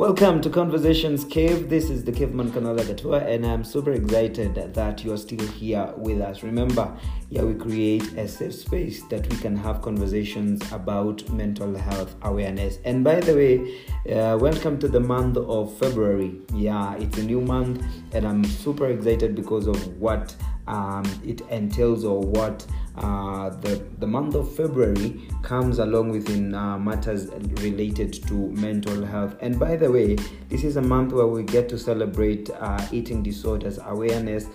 Welcome to Conversations Cave. This is the Caveman Kanola Gatua, and I'm super excited that you're still here with us. Remember, here we create a safe space that we can have conversations about mental health awareness. And by the way, uh, welcome to the month of February. Yeah, it's a new month, and I'm super excited because of what um, it entails or what uh, the, the month of February comes along within uh, matters related to mental health. And by the way, this is a month where we get to celebrate uh, eating disorders awareness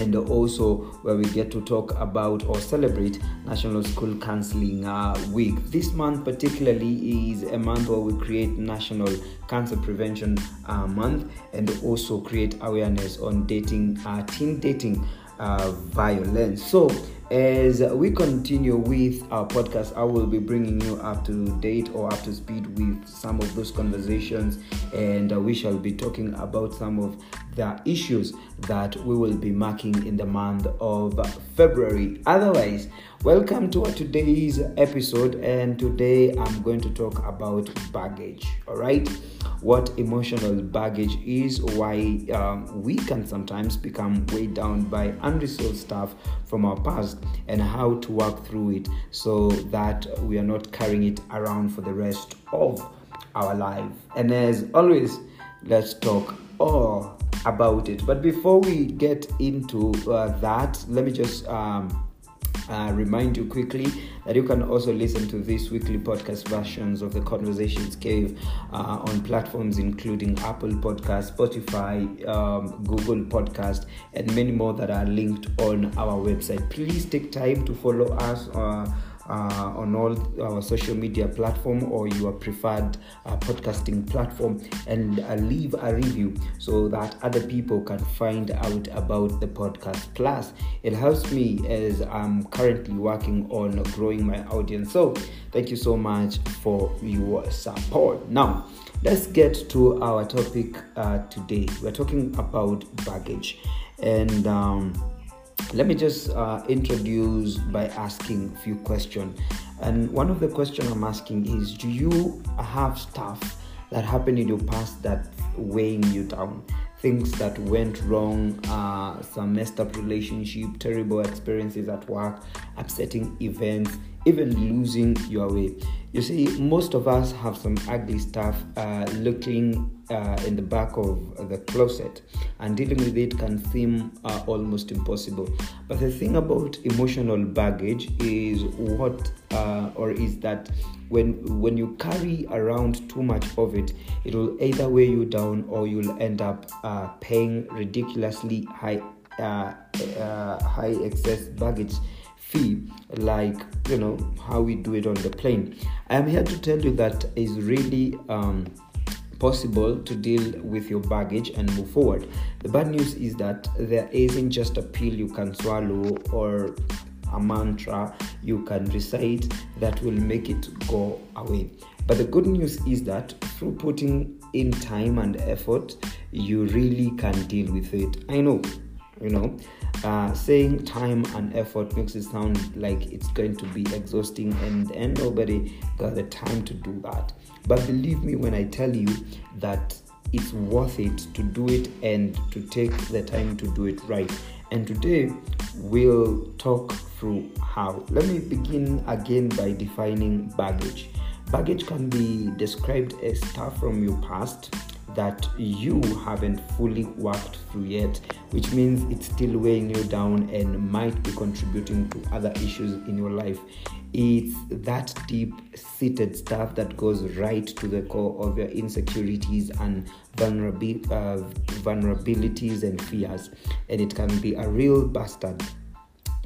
and also where we get to talk about or celebrate National School Counseling uh, Week. This month, particularly, is a month where we create National Cancer Prevention uh, Month and also create awareness on dating, uh, teen dating uh, violence. So, as we continue with our podcast, I will be bringing you up to date or up to speed with some of those conversations, and uh, we shall be talking about some of the issues that we will be marking in the month of February. Otherwise, welcome to today's episode, and today I'm going to talk about baggage. All right what emotional baggage is, why um, we can sometimes become weighed down by unresolved stuff from our past, and how to work through it so that we are not carrying it around for the rest of our life. And as always, let's talk all about it. But before we get into uh, that, let me just um, uh, remind you quickly that you can also listen to these weekly podcast versions of the Conversations Cave uh, on platforms including Apple Podcast, Spotify, um, Google Podcast, and many more that are linked on our website. Please take time to follow us. Uh, uh, on all our social media platform or your preferred uh, podcasting platform and uh, leave a review so that other people can find out about the podcast. Plus it helps me as i'm currently working on growing my audience. So thank you so much for your support. Now let's get to our topic uh, today. We're talking about baggage and um, let me just uh, introduce by asking a few questions and one of the questions i'm asking is do you have stuff that happened in your past that weighing you down? Things that went wrong uh, some messed up relationship terrible experiences at work upsetting events even losing your way. You see most of us have some ugly stuff uh, looking uh, in the back of the closet, and dealing with it can seem uh, almost impossible. But the thing about emotional baggage is what, uh, or is that when when you carry around too much of it, it will either weigh you down or you'll end up uh, paying ridiculously high uh, uh, high excess baggage fee like you know how we do it on the plane i am here to tell you that is really um, possible to deal with your baggage and move forward. The bad news is that there isn't just a pill you can swallow or a mantra you can recite that will make it go away. But the good news is that through putting in time and effort, you really can deal with it. I know, you know, uh, saying time and effort makes it sound like it's going to be exhausting, and, and nobody got the time to do that. But believe me when I tell you that it's worth it to do it and to take the time to do it right. And today we'll talk through how. Let me begin again by defining baggage. Baggage can be described as stuff from your past that you haven't fully worked through yet, which means it's still weighing you down and might be contributing to other issues in your life. It's that deep seated stuff that goes right to the core of your insecurities and vulnerabil- uh, vulnerabilities and fears, and it can be a real bastard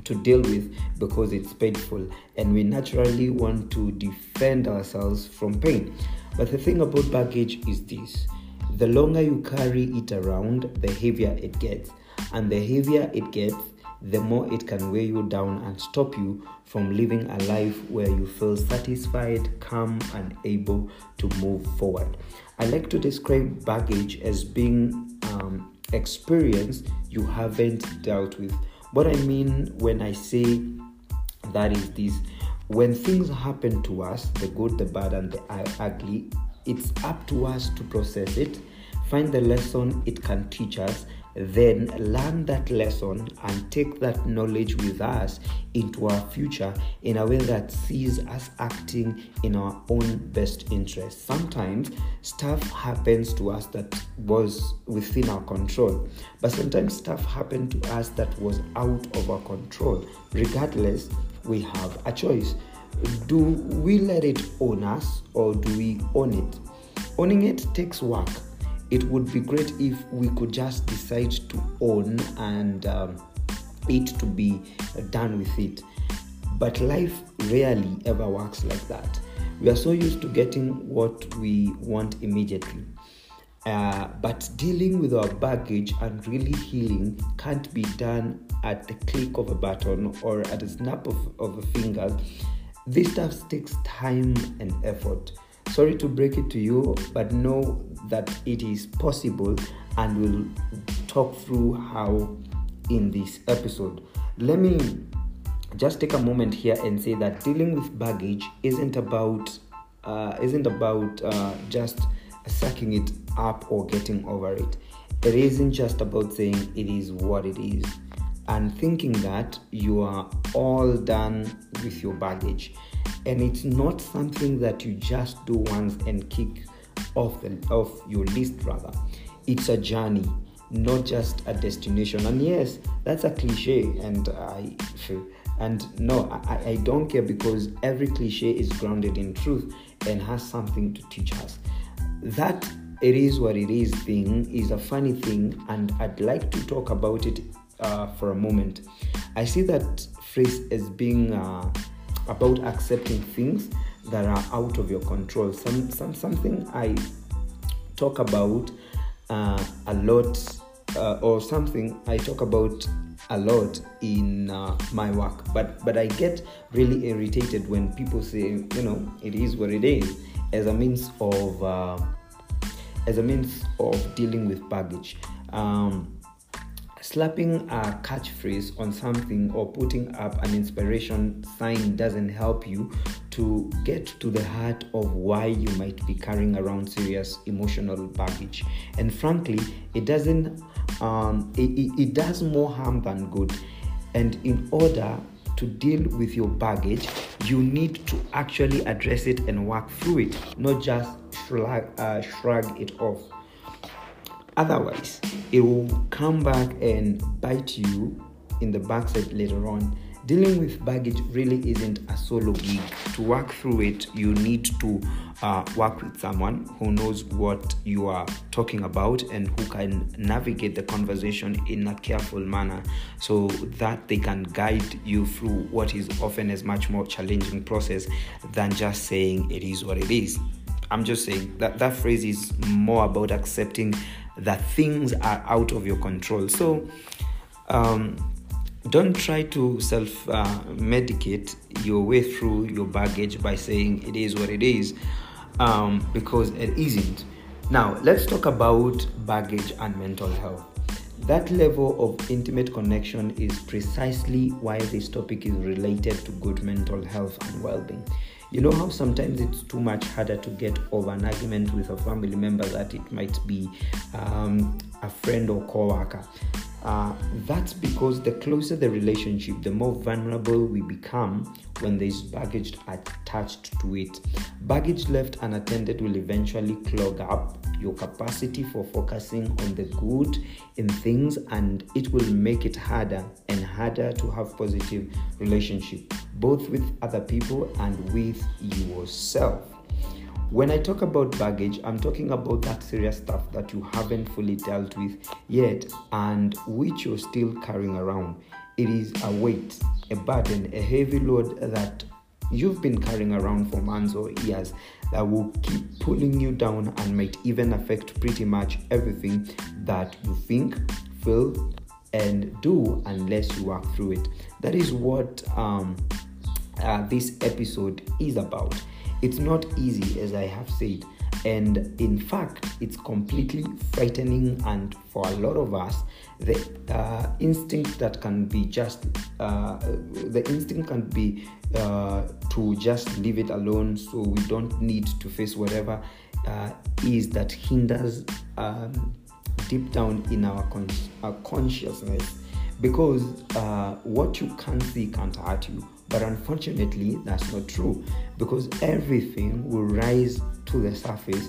to deal with because it's painful and we naturally want to defend ourselves from pain. But the thing about baggage is this the longer you carry it around, the heavier it gets. And the heavier it gets, the more it can weigh you down and stop you from living a life where you feel satisfied, calm, and able to move forward. I like to describe baggage as being um, experience you haven't dealt with. What I mean when I say that is this when things happen to us, the good, the bad, and the ugly, it's up to us to process it, find the lesson it can teach us, then learn that lesson and take that knowledge with us into our future in a way that sees us acting in our own best interest. Sometimes stuff happens to us that was within our control, but sometimes stuff happened to us that was out of our control. Regardless, we have a choice. Do we let it own us or do we own it? Owning it takes work it would be great if we could just decide to own and um, it to be done with it. But life rarely ever works like that. We are so used to getting what we want immediately. Uh, but dealing with our baggage and really healing can't be done at the click of a button or at a snap of, of a finger. This stuff takes time and effort. Sorry to break it to you, but know that it is possible, and we'll talk through how in this episode. Let me just take a moment here and say that dealing with baggage isn't about uh, isn't about uh, just sucking it up or getting over it. It isn't just about saying it is what it is and thinking that you are all done with your baggage and it's not something that you just do once and kick off the off your list rather it's a journey not just a destination. And yes that's a cliche and i and no I, I don't care because every cliche is grounded in truth and has something to teach us. That it is what it is thing is a funny thing and i'd like to talk about it uh, for a moment. I see that phrase as being uh, about accepting things that are out of your control. Some, some something I talk about uh, a lot, uh, or something I talk about a lot in uh, my work. But but I get really irritated when people say, you know, it is what it is, as a means of uh, as a means of dealing with baggage. Um, Slapping a catchphrase on something or putting up an inspiration sign doesn't help you to get to the heart of why you might be carrying around serious emotional baggage. And frankly, it doesn't um, it, it, it does more harm than good. And in order to deal with your baggage, you need to actually address it and work through it, not just shrug, uh, shrug it off. Otherwise, it will come back and bite you in the backside later on. Dealing with baggage really isn't a solo gig. To work through it, you need to uh, work with someone who knows what you are talking about and who can navigate the conversation in a careful manner so that they can guide you through what is often a much more challenging process than just saying it is what it is. I'm just saying that that phrase is more about accepting that things are out of your control. So, um, don't try to self uh, medicate your way through your baggage by saying it is what it is um, because it isn't. Now, let's talk about baggage and mental health. That level of intimate connection is precisely why this topic is related to good mental health and well being. You know how sometimes it's too much harder to get over an argument with a family member that it might be um, a friend or co-worker. Uh, that's because the closer the relationship, the more vulnerable we become when there's baggage attached to it. Baggage left unattended will eventually clog up your capacity for focusing on the good in things and it will make it harder and harder to have positive relationship both with other people and with yourself when I talk about baggage, I'm talking about that serious stuff that you haven't fully dealt with yet and which you're still carrying around. It is a weight, a burden, a heavy load that you've been carrying around for months or years that will keep pulling you down and might even affect pretty much everything that you think, feel, and do unless you work through it. That is what um, uh, this episode is about. It's not easy, as I have said, and in fact, it's completely frightening. And for a lot of us, the uh, instinct that can be just uh, the instinct can be uh, to just leave it alone so we don't need to face whatever uh, is that hinders um, deep down in our, con- our consciousness because uh, what you can't see can't hurt you. But unfortunately, that's not true because everything will rise to the surface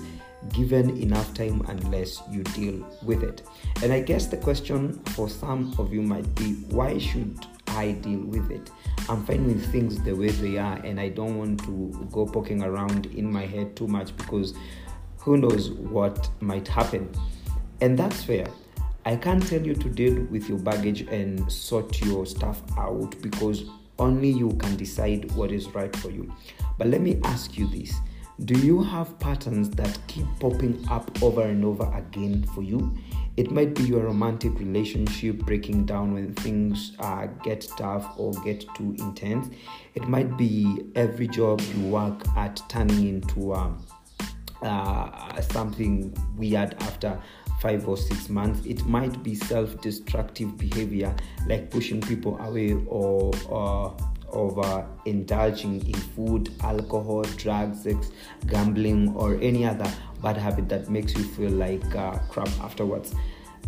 given enough time unless you deal with it. And I guess the question for some of you might be why should I deal with it? I'm fine with things the way they are, and I don't want to go poking around in my head too much because who knows what might happen. And that's fair. I can't tell you to deal with your baggage and sort your stuff out because only you can decide what is right for you. But let me ask you this Do you have patterns that keep popping up over and over again for you? It might be your romantic relationship breaking down when things uh, get tough or get too intense. It might be every job you work at turning into um, uh, something weird after five or six months. It might be self destructive behavior like pushing people away or, or over indulging in food, alcohol, drugs, sex, gambling, or any other bad habit that makes you feel like uh, crap afterwards.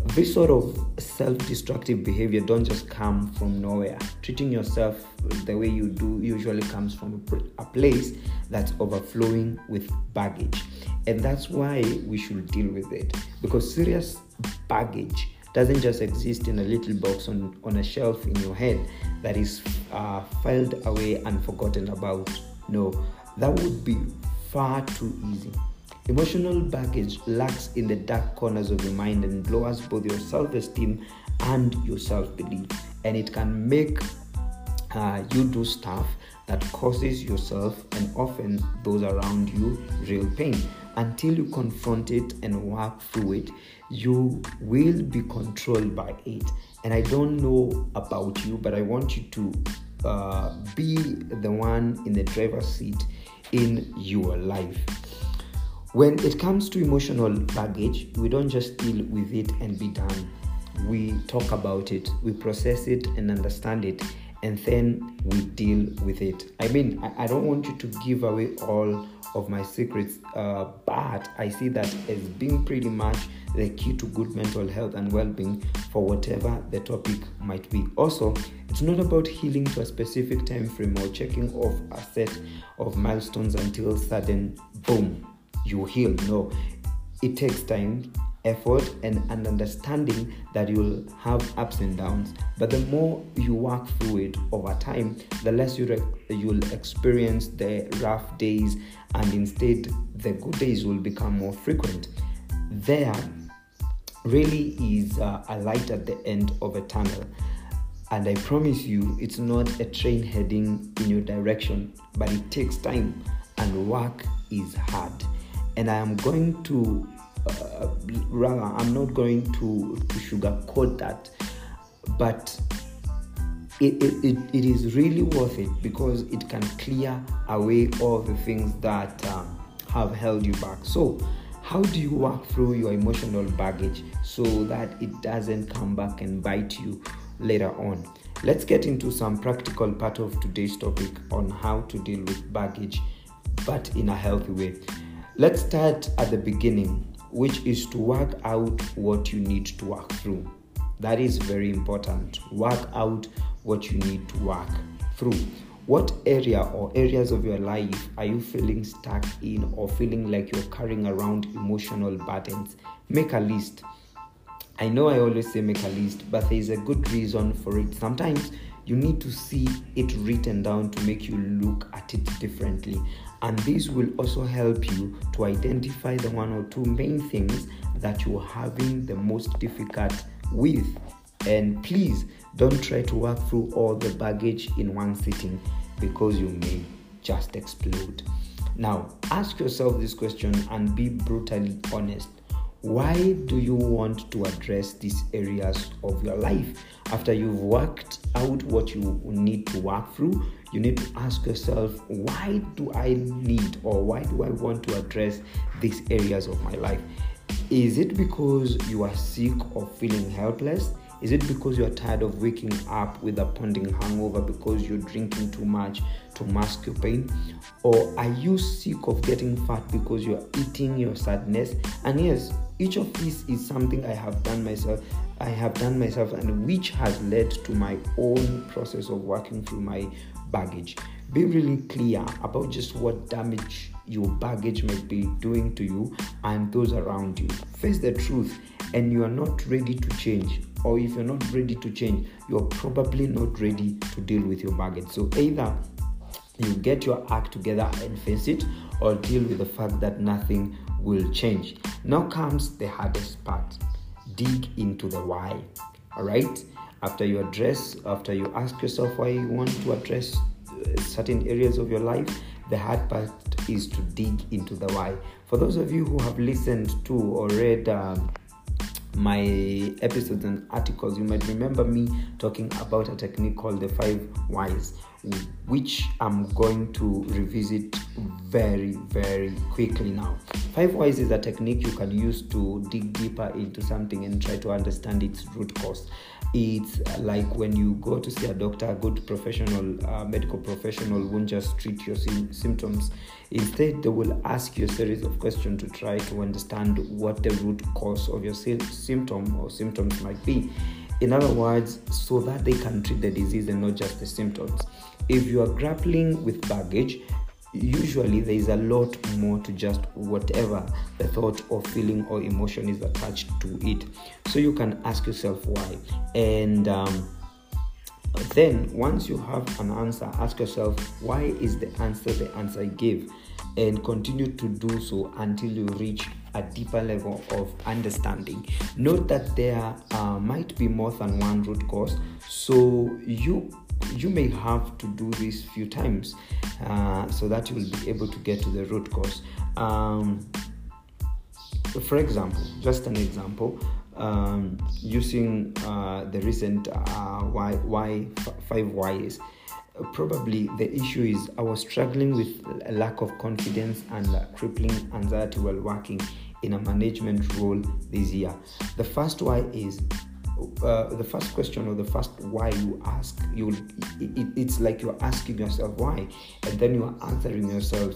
This sort of self destructive behavior don't just come from nowhere. Treating yourself the way you do usually comes from a place that's overflowing with baggage. And that's why we should deal with it. Because serious baggage doesn't just exist in a little box on, on a shelf in your head that is uh, filed away and forgotten about. No, that would be far too easy. Emotional baggage lacks in the dark corners of your mind and lowers both your self esteem and your self belief. And it can make uh, you do stuff that causes yourself and often those around you real pain. Until you confront it and work through it, you will be controlled by it. And I don't know about you, but I want you to uh, be the one in the driver's seat in your life. When it comes to emotional baggage, we don't just deal with it and be done. We talk about it, we process it and understand it, and then we deal with it. I mean, I, I don't want you to give away all of my secrets, uh, but I see that as being pretty much the key to good mental health and well being for whatever the topic might be. Also, it's not about healing to a specific time frame or checking off a set of milestones until sudden boom, you heal. No, it takes time effort and an understanding that you'll have ups and downs. But the more you work through it over time the less you re- you'll experience the rough days and instead the good days will become more frequent. There really is uh, a light at the end of a tunnel. And i promise you it's not a train heading in your direction but it takes time and work is hard. And i am going to uh, rather i'm not going to, to sugarcoat that but it, it, it, it is really worth it because it can clear away all the things that um, have held you back. So how do you work through your emotional baggage so that it doesn't come back and bite you later on? Let's get into some practical part of today's topic on how to deal with baggage but in a healthy way. Let's start at the beginning which is to work out what you need to work through. That is very important. Work out what you need to work through. What area or areas of your life are you feeling stuck in or feeling like you're carrying around emotional burdens? Make a list. I know I always say make a list, but there is a good reason for it. Sometimes you need to see it written down to make you look at it differently and this will also help you to identify the one or two main things that you're having the most difficult with. And please don't try to work through all the baggage in one sitting because you may just explode. Now ask yourself this question and be brutally honest. Why do you want to address these areas of your life? After you've worked out what you need to work through you need to ask yourself why do i need or why do i want to address these areas of my life is it because you are sick or feeling helpless Is it because you are tired of waking up with a pounding hangover because you're drinking too much to mask your pain? Or are you sick of getting fat because you're eating your sadness? And yes, each of these is something I have done myself. I have done myself, and which has led to my own process of working through my baggage. Be really clear about just what damage your baggage might be doing to you and those around you. Face the truth, and you are not ready to change. Or if you're not ready to change, you're probably not ready to deal with your baggage. So either you get your act together and face it, or deal with the fact that nothing will change. Now comes the hardest part dig into the why. All right, after you address, after you ask yourself why you want to address uh, certain areas of your life, the hard part is to dig into the why. For those of you who have listened to or read, um, my episodes and articles, you might remember me talking about a technique called the five whys, which I'm going to revisit very, very quickly now. Five whys is a technique you can use to dig deeper into something and try to understand its root cause. It's like when you go to see a doctor, a good professional, uh, medical professional won't just treat your symptoms. Instead, they will ask you a series of questions to try to understand what the root cause of your symptom or symptoms might be. In other words, so that they can treat the disease and not just the symptoms. If you are grappling with baggage, usually there is a lot more to just whatever the thought or feeling or emotion is attached to it. So you can ask yourself why. And um, then once you have an answer, ask yourself why is the answer the answer I gave? And continue to do so until you reach a deeper level of understanding. Note that there uh, might be more than one root cause, so you you may have to do this few times uh, so that you will be able to get to the root cause. Um, for example, just an example, um, using uh, the recent uh, y, five Ys. Probably the issue is I was struggling with a lack of confidence and crippling anxiety while working in a management role this year. The first why is uh, the first question or the first why you ask you it, it's like you're asking yourself why and then you're answering yourself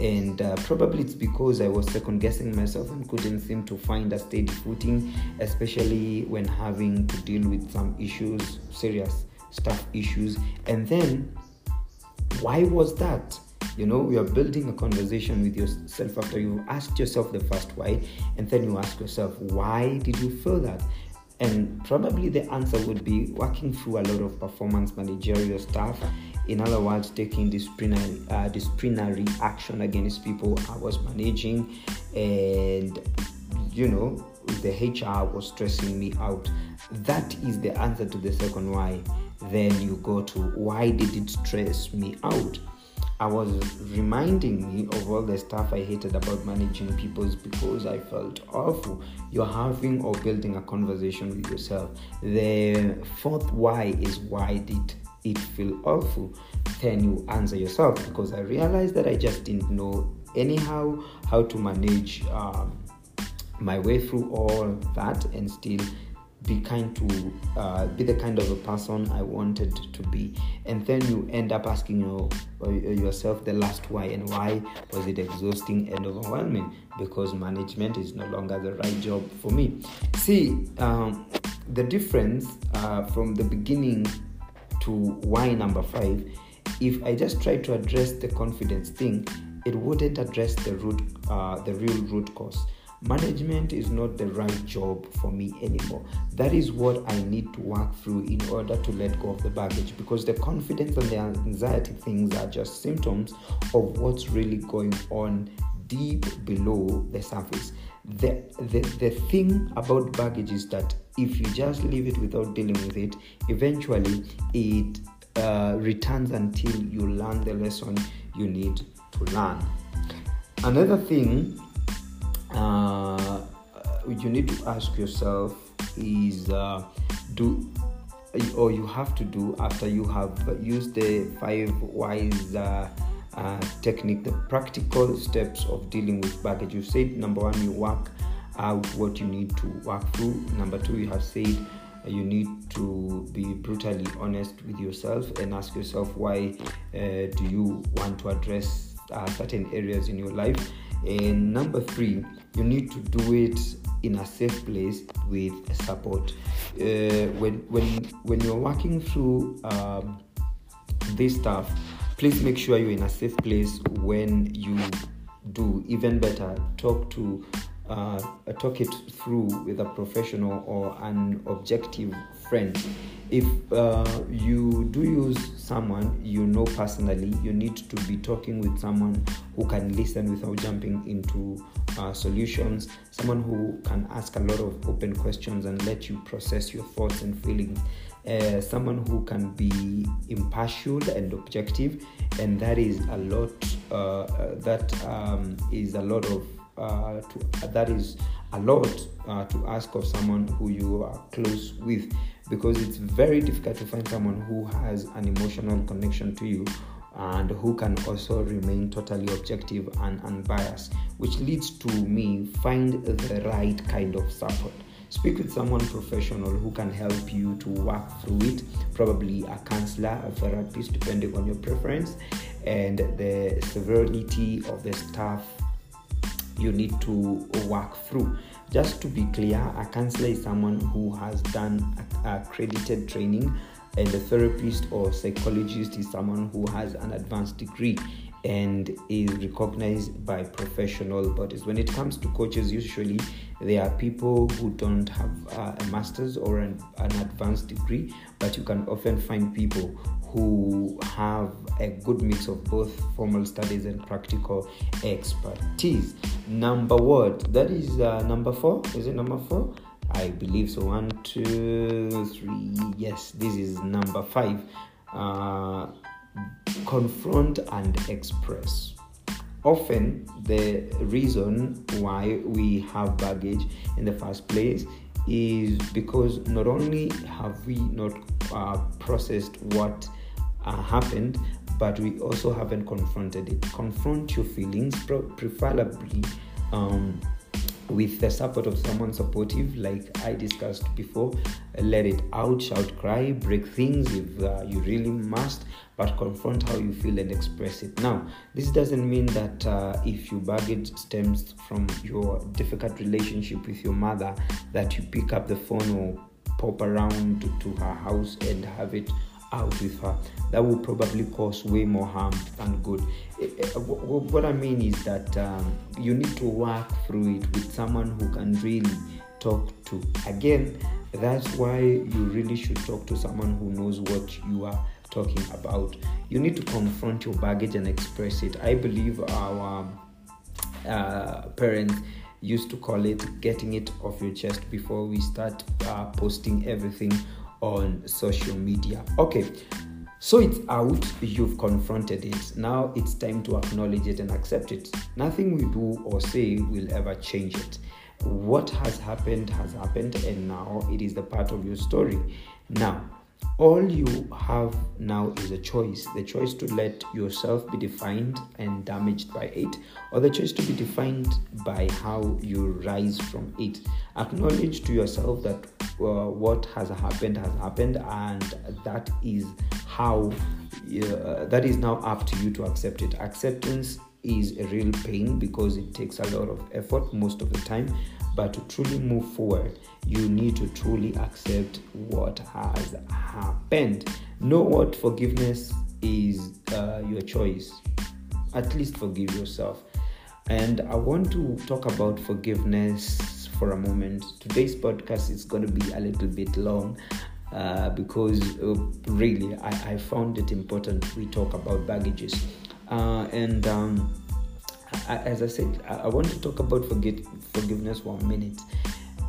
and uh, probably it's because I was second guessing myself and couldn't seem to find a steady footing, especially when having to deal with some issues, serious stuff issues. And then, why was that? You know, you are building a conversation with yourself after you asked yourself the first why, and then you ask yourself, why did you feel that? And probably the answer would be working through a lot of performance managerial stuff. In other words, taking disciplinary, uh, disciplinary action against people I was managing, and you know, the HR was stressing me out. That is the answer to the second why. Then you go to why did it stress me out? I was reminding me of all the stuff I hated about managing people's because I felt awful. You're having or building a conversation with yourself. The fourth why is why did it feel awful? Then you answer yourself because I realized that I just didn't know anyhow how to manage um, my way through all that and still be kind to uh, be the kind of a person I wanted to be, and then you end up asking your, uh, yourself the last why and why was it exhausting and overwhelming? Because management is no longer the right job for me. See, um, the difference uh, from the beginning to why number five, if I just try to address the confidence thing, it wouldn't address the root, uh, the real root cause management is not the right job for me anymore. That is what I need to work through in order to let go of the baggage because the confidence and the anxiety things are just symptoms of what's really going on deep below the surface. The, the, the thing about baggage is that if you just leave it without dealing with it, eventually it uh, returns until you learn the lesson you need to learn. Another thing uh, you need to ask yourself is uh, do or you have to do after you have used the five whys uh, uh, technique the practical steps of dealing with baggage. You said number one you work out what you need to work through. Number two you have said you need to be brutally honest with yourself and ask yourself why uh, do you want to address uh, certain areas in your life and number three you need to do it in a safe place with support. Uh, when when when you're working through um, this stuff please make sure you're in a safe place when you do even better. Talk to uh, talk it through with a professional or an objective friend if uh, you do use someone you know personally you need to be talking with someone who can listen without jumping into uh, solutions. Someone who can ask a lot of open questions and let you process your thoughts and feelings. Uh, someone who can be impartial and objective and that is a lot uh, uh, that um, is a lot of uh, to, that is a lot uh, to ask of someone who you are close with because it's very difficult to find someone who has an emotional connection to you and who can also remain totally objective and unbiased which leads to me find the right kind of support. Speak with someone professional who can help you to work through it. Probably a counselor a therapist depending on your preference and the severity of the stuff you need to work through. Just to be clear a counselor is someone who has done accredited training and a therapist or psychologist is someone who has an advanced degree and is recognized by professional bodies. When it comes to coaches, usually there are people who don't have uh, a master's or an, an advanced degree, but you can often find people who have a good mix of both formal studies and practical expertise. Number what? That is uh, number four. Is it number four? I believe so. One, two, three. Yes, this is number five. Uh, confront and express. Often, the reason why we have baggage in the first place is because not only have we not uh, processed what uh, happened, but we also haven't confronted it. Confront your feelings, preferably um, with the support of someone supportive, like I discussed before. Let it out, shout, cry, break things if uh, you really must, but confront how you feel and express it. Now, this doesn't mean that uh, if your baggage stems from your difficult relationship with your mother, that you pick up the phone or pop around to, to her house and have it out with her that will probably cause way more harm than good. Eh, eh, what i mean is that um, you need to work through it with someone who can really talk to. Again that's why you really should talk to someone who knows what you are talking about. You need to confront your baggage and express it. I believe our uh, parents used to call it getting it off your chest before we start uh, posting everything on social media. Okay, so it's out, you've confronted it. Now it's time to acknowledge it and accept it. Nothing we do or say will ever change it. What has happened has happened, and now it is the part of your story. Now, all you have now is a choice the choice to let yourself be defined and damaged by it, or the choice to be defined by how you rise from it. Acknowledge to yourself that uh, what has happened has happened, and that is how uh, that is now up to you to accept it. Acceptance is a real pain because it takes a lot of effort most of the time but to truly move forward, you need to truly accept what has happened. Know what forgiveness is uh, your choice. At least forgive yourself. And I want to talk about forgiveness for a moment. Today's podcast is going to be a little bit long uh, because uh, really I, I, found it important we talk about baggages. Uh, and um, as I said, I want to talk about forget, forgiveness for a minute.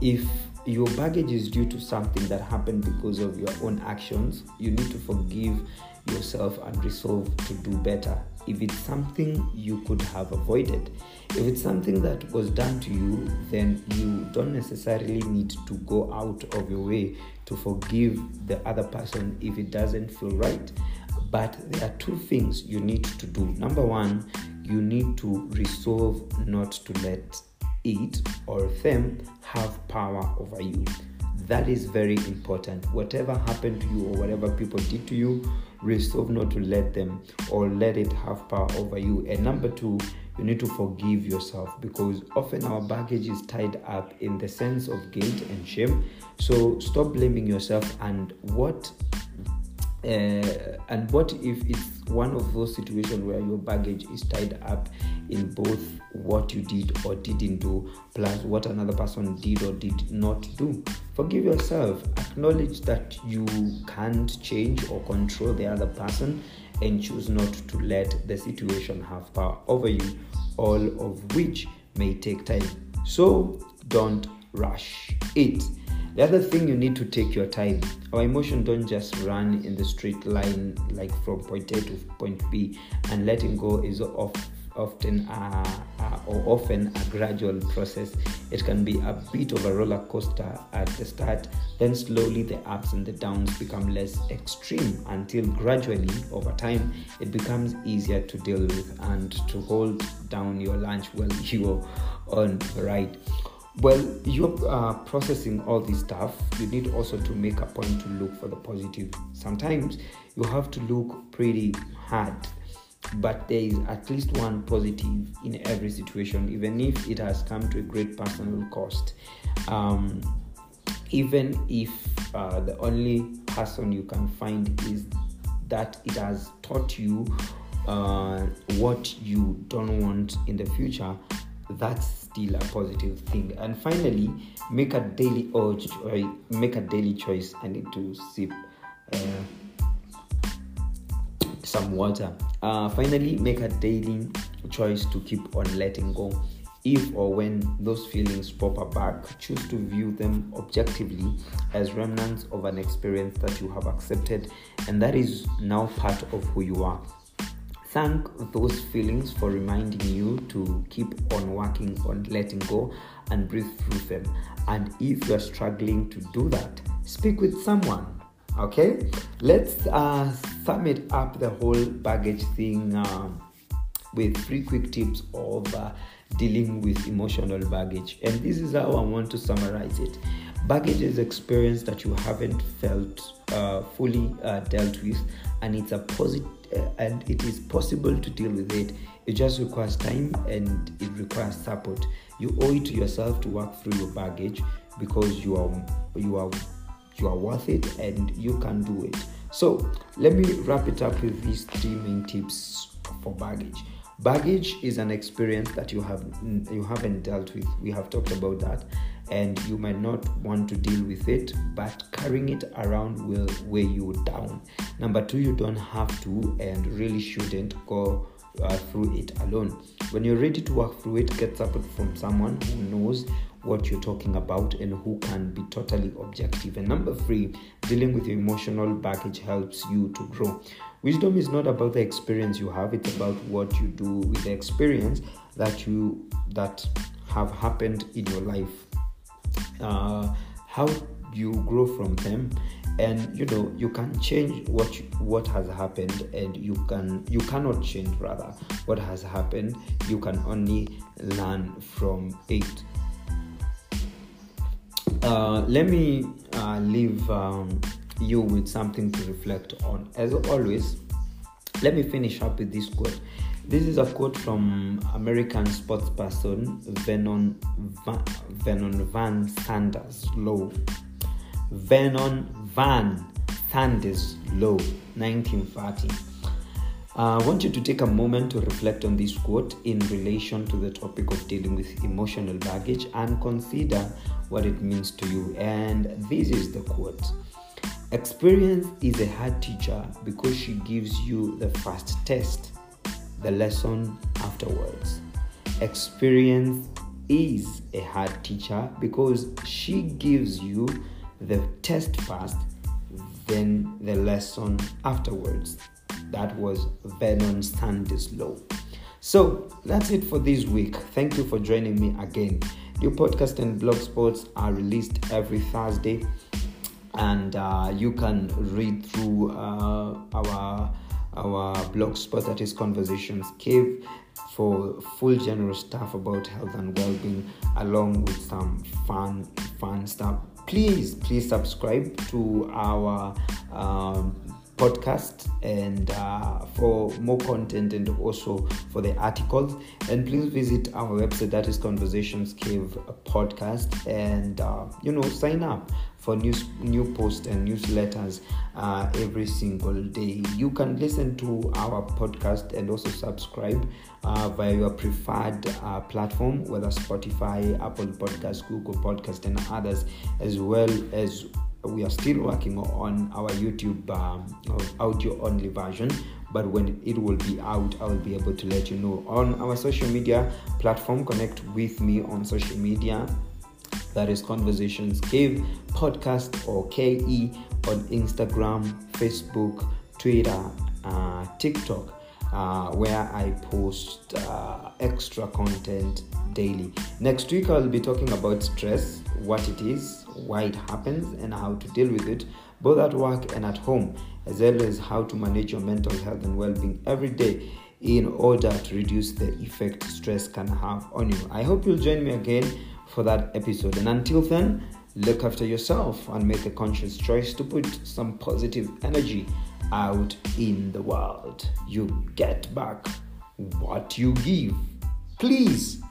If your baggage is due to something that happened because of your own actions, you need to forgive yourself and resolve to do better. If it's something you could have avoided, if it's something that was done to you, then you don't necessarily need to go out of your way to forgive the other person if it doesn't feel right. But there are two things you need to do. Number one, you need to resolve not to let it or them have power over you. that is very important whatever happened to you or whatever people did to you resolve not to let them or let it have power over you and number two you need to forgive yourself because often our baggage is tied up in the sense of guilt and shame so stop blaming yourself and what uh, and what if it's one of those situations where your baggage is tied up in both what you did or didn't do plus what another person did or did not do? Forgive yourself. Acknowledge that you can't change or control the other person and choose not to let the situation have power over you all of which may take time. So don't rush it the other thing you need to take your time. Our emotion don't just run in the straight line like from point A to point B, and letting go is off, often a, a, or often a gradual process. It can be a bit of a roller coaster at the start, then slowly the ups and the downs become less extreme until gradually over time it becomes easier to deal with and to hold down your lunch while you're on the ride well you're uh, processing all this stuff. You need also to make a point to look for the positive. Sometimes you have to look pretty hard but there is at least one positive in every situation even if it has come to a great personal cost. Um, even if uh, the only person you can find is that it has taught you uh, what you don't want in the future that's still a positive thing. And finally make a daily urge or make a daily choice. I need to sip uh, some water. Uh, finally make a daily choice to keep on letting go. If or when those feelings pop up back choose to view them objectively as remnants of an experience that you have accepted. And that is now part of who you are Thank those feelings for reminding you to keep on working on letting go and breathe through them. And if you're struggling to do that, speak with someone. Okay, let's uh, sum it up the whole baggage thing um, with three quick tips of uh, dealing with emotional baggage. And this is how I want to summarize it. Baggage is experience that you haven't felt uh, fully uh, dealt with, and it's a positive uh, and it is possible to deal with it. It just requires time and it requires support. You owe it to yourself to work through your baggage because you are you are you are worth it and you can do it. So let me wrap it up with these three main tips for baggage. Baggage is an experience that you have you haven't dealt with. We have talked about that and you might not want to deal with it, but carrying it around will weigh you down. Number two, you don't have to and really shouldn't go uh, through it alone. When you're ready to work through it, get support from someone who knows what you're talking about and who can be totally objective. And number three, dealing with your emotional baggage helps you to grow. Wisdom is not about the experience you have, it's about what you do with the experience that you that have happened in your life uh, how you grow from them. And you know you can change what you, what has happened and you can you cannot change rather what has happened. You can only learn from it. Uh, let me uh, leave um, you with something to reflect on. As always let me finish up with this quote this is a quote from American sports person Vernon Van, Vernon Van Sanders Law. Vernon Van Sanders Law, 1930. Uh, I want you to take a moment to reflect on this quote in relation to the topic of dealing with emotional baggage and consider what it means to you. And this is the quote Experience is a hard teacher because she gives you the first test the lesson afterwards. Experience is a hard teacher because she gives you the test first, then the lesson afterwards. That was Vernon Sanders Law. So that's it for this week. Thank you for joining me again. New podcast and blog spots are released every Thursday, and uh, you can read through uh, our our blog spot that is Conversations Cave for full general stuff about health and well-being along with some fun fun stuff. Please, please subscribe to our um, podcast and uh, for more content and also for the articles. And please visit our website that is conversations cave podcast. And uh, you know sign up for news new posts and newsletters uh, every single day. You can listen to our podcast and also subscribe uh, via your preferred uh, platform whether spotify apple podcast google podcast and others as well as we are still working on our YouTube um, audio only version. But when it will be out, I will be able to let you know on our social media platform. Connect with me on social media. That is Conversations Cave Podcast or KE on Instagram, Facebook, Twitter, uh, TikTok. Uh, where I post uh, extra content daily. Next week, I'll be talking about stress, what it is, why it happens, and how to deal with it, both at work and at home, as well as how to manage your mental health and well being every day in order to reduce the effect stress can have on you. I hope you'll join me again for that episode. And until then, look after yourself and make a conscious choice to put some positive energy out in the world. You get back what you give. Please,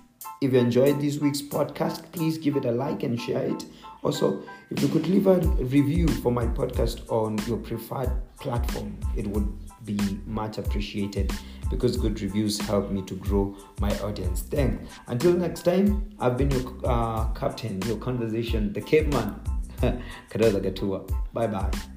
if you enjoyed this week's podcast, please give it a like and share it. Also, if you could leave a review for my podcast on your preferred platform, it would be much appreciated because good reviews help me to grow my audience. Thanks. Until next time, I've been your uh, captain, your conversation, the caveman, Gatua. Bye bye.